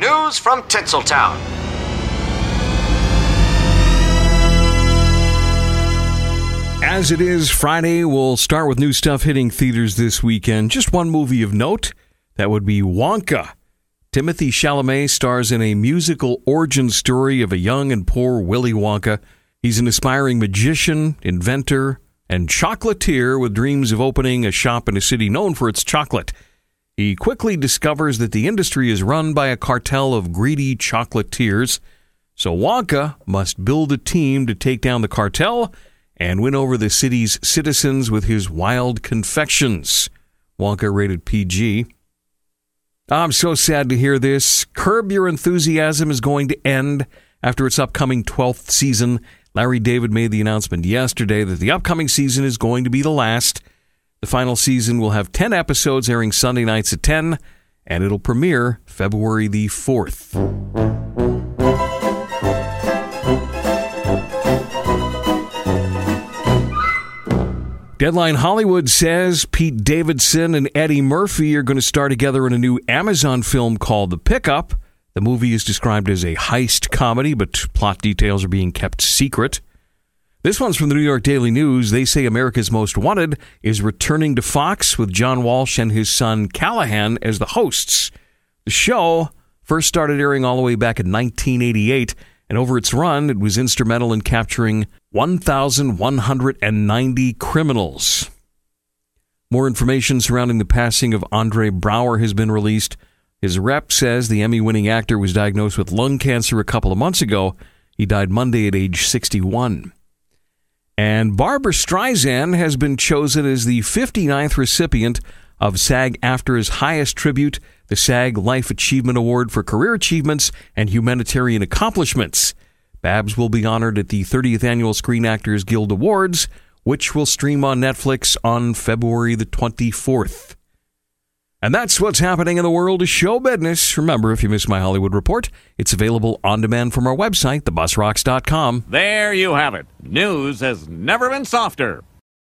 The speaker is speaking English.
News from Tinseltown. As it is Friday, we'll start with new stuff hitting theaters this weekend. Just one movie of note that would be Wonka. Timothy Chalamet stars in a musical origin story of a young and poor Willy Wonka. He's an aspiring magician, inventor, and chocolatier with dreams of opening a shop in a city known for its chocolate. He quickly discovers that the industry is run by a cartel of greedy chocolatiers. So Wonka must build a team to take down the cartel and win over the city's citizens with his wild confections. Wonka rated PG. I'm so sad to hear this. Curb Your Enthusiasm is going to end after its upcoming 12th season. Larry David made the announcement yesterday that the upcoming season is going to be the last. The final season will have 10 episodes airing Sunday nights at 10, and it'll premiere February the 4th. Deadline Hollywood says Pete Davidson and Eddie Murphy are going to star together in a new Amazon film called The Pickup. The movie is described as a heist comedy, but plot details are being kept secret. This one's from the New York Daily News. They say America's Most Wanted is returning to Fox with John Walsh and his son Callahan as the hosts. The show first started airing all the way back in 1988, and over its run, it was instrumental in capturing 1,190 criminals. More information surrounding the passing of Andre Braugher has been released. His rep says the Emmy winning actor was diagnosed with lung cancer a couple of months ago. He died Monday at age 61. And Barbra Streisand has been chosen as the 59th recipient of SAG AFTRA's highest tribute, the SAG Life Achievement Award for Career Achievements and Humanitarian Accomplishments. Babs will be honored at the 30th Annual Screen Actors Guild Awards, which will stream on Netflix on February the 24th. And that's what's happening in the world of show business. Remember, if you missed my Hollywood report, it's available on demand from our website, thebusrocks.com. There you have it. News has never been softer.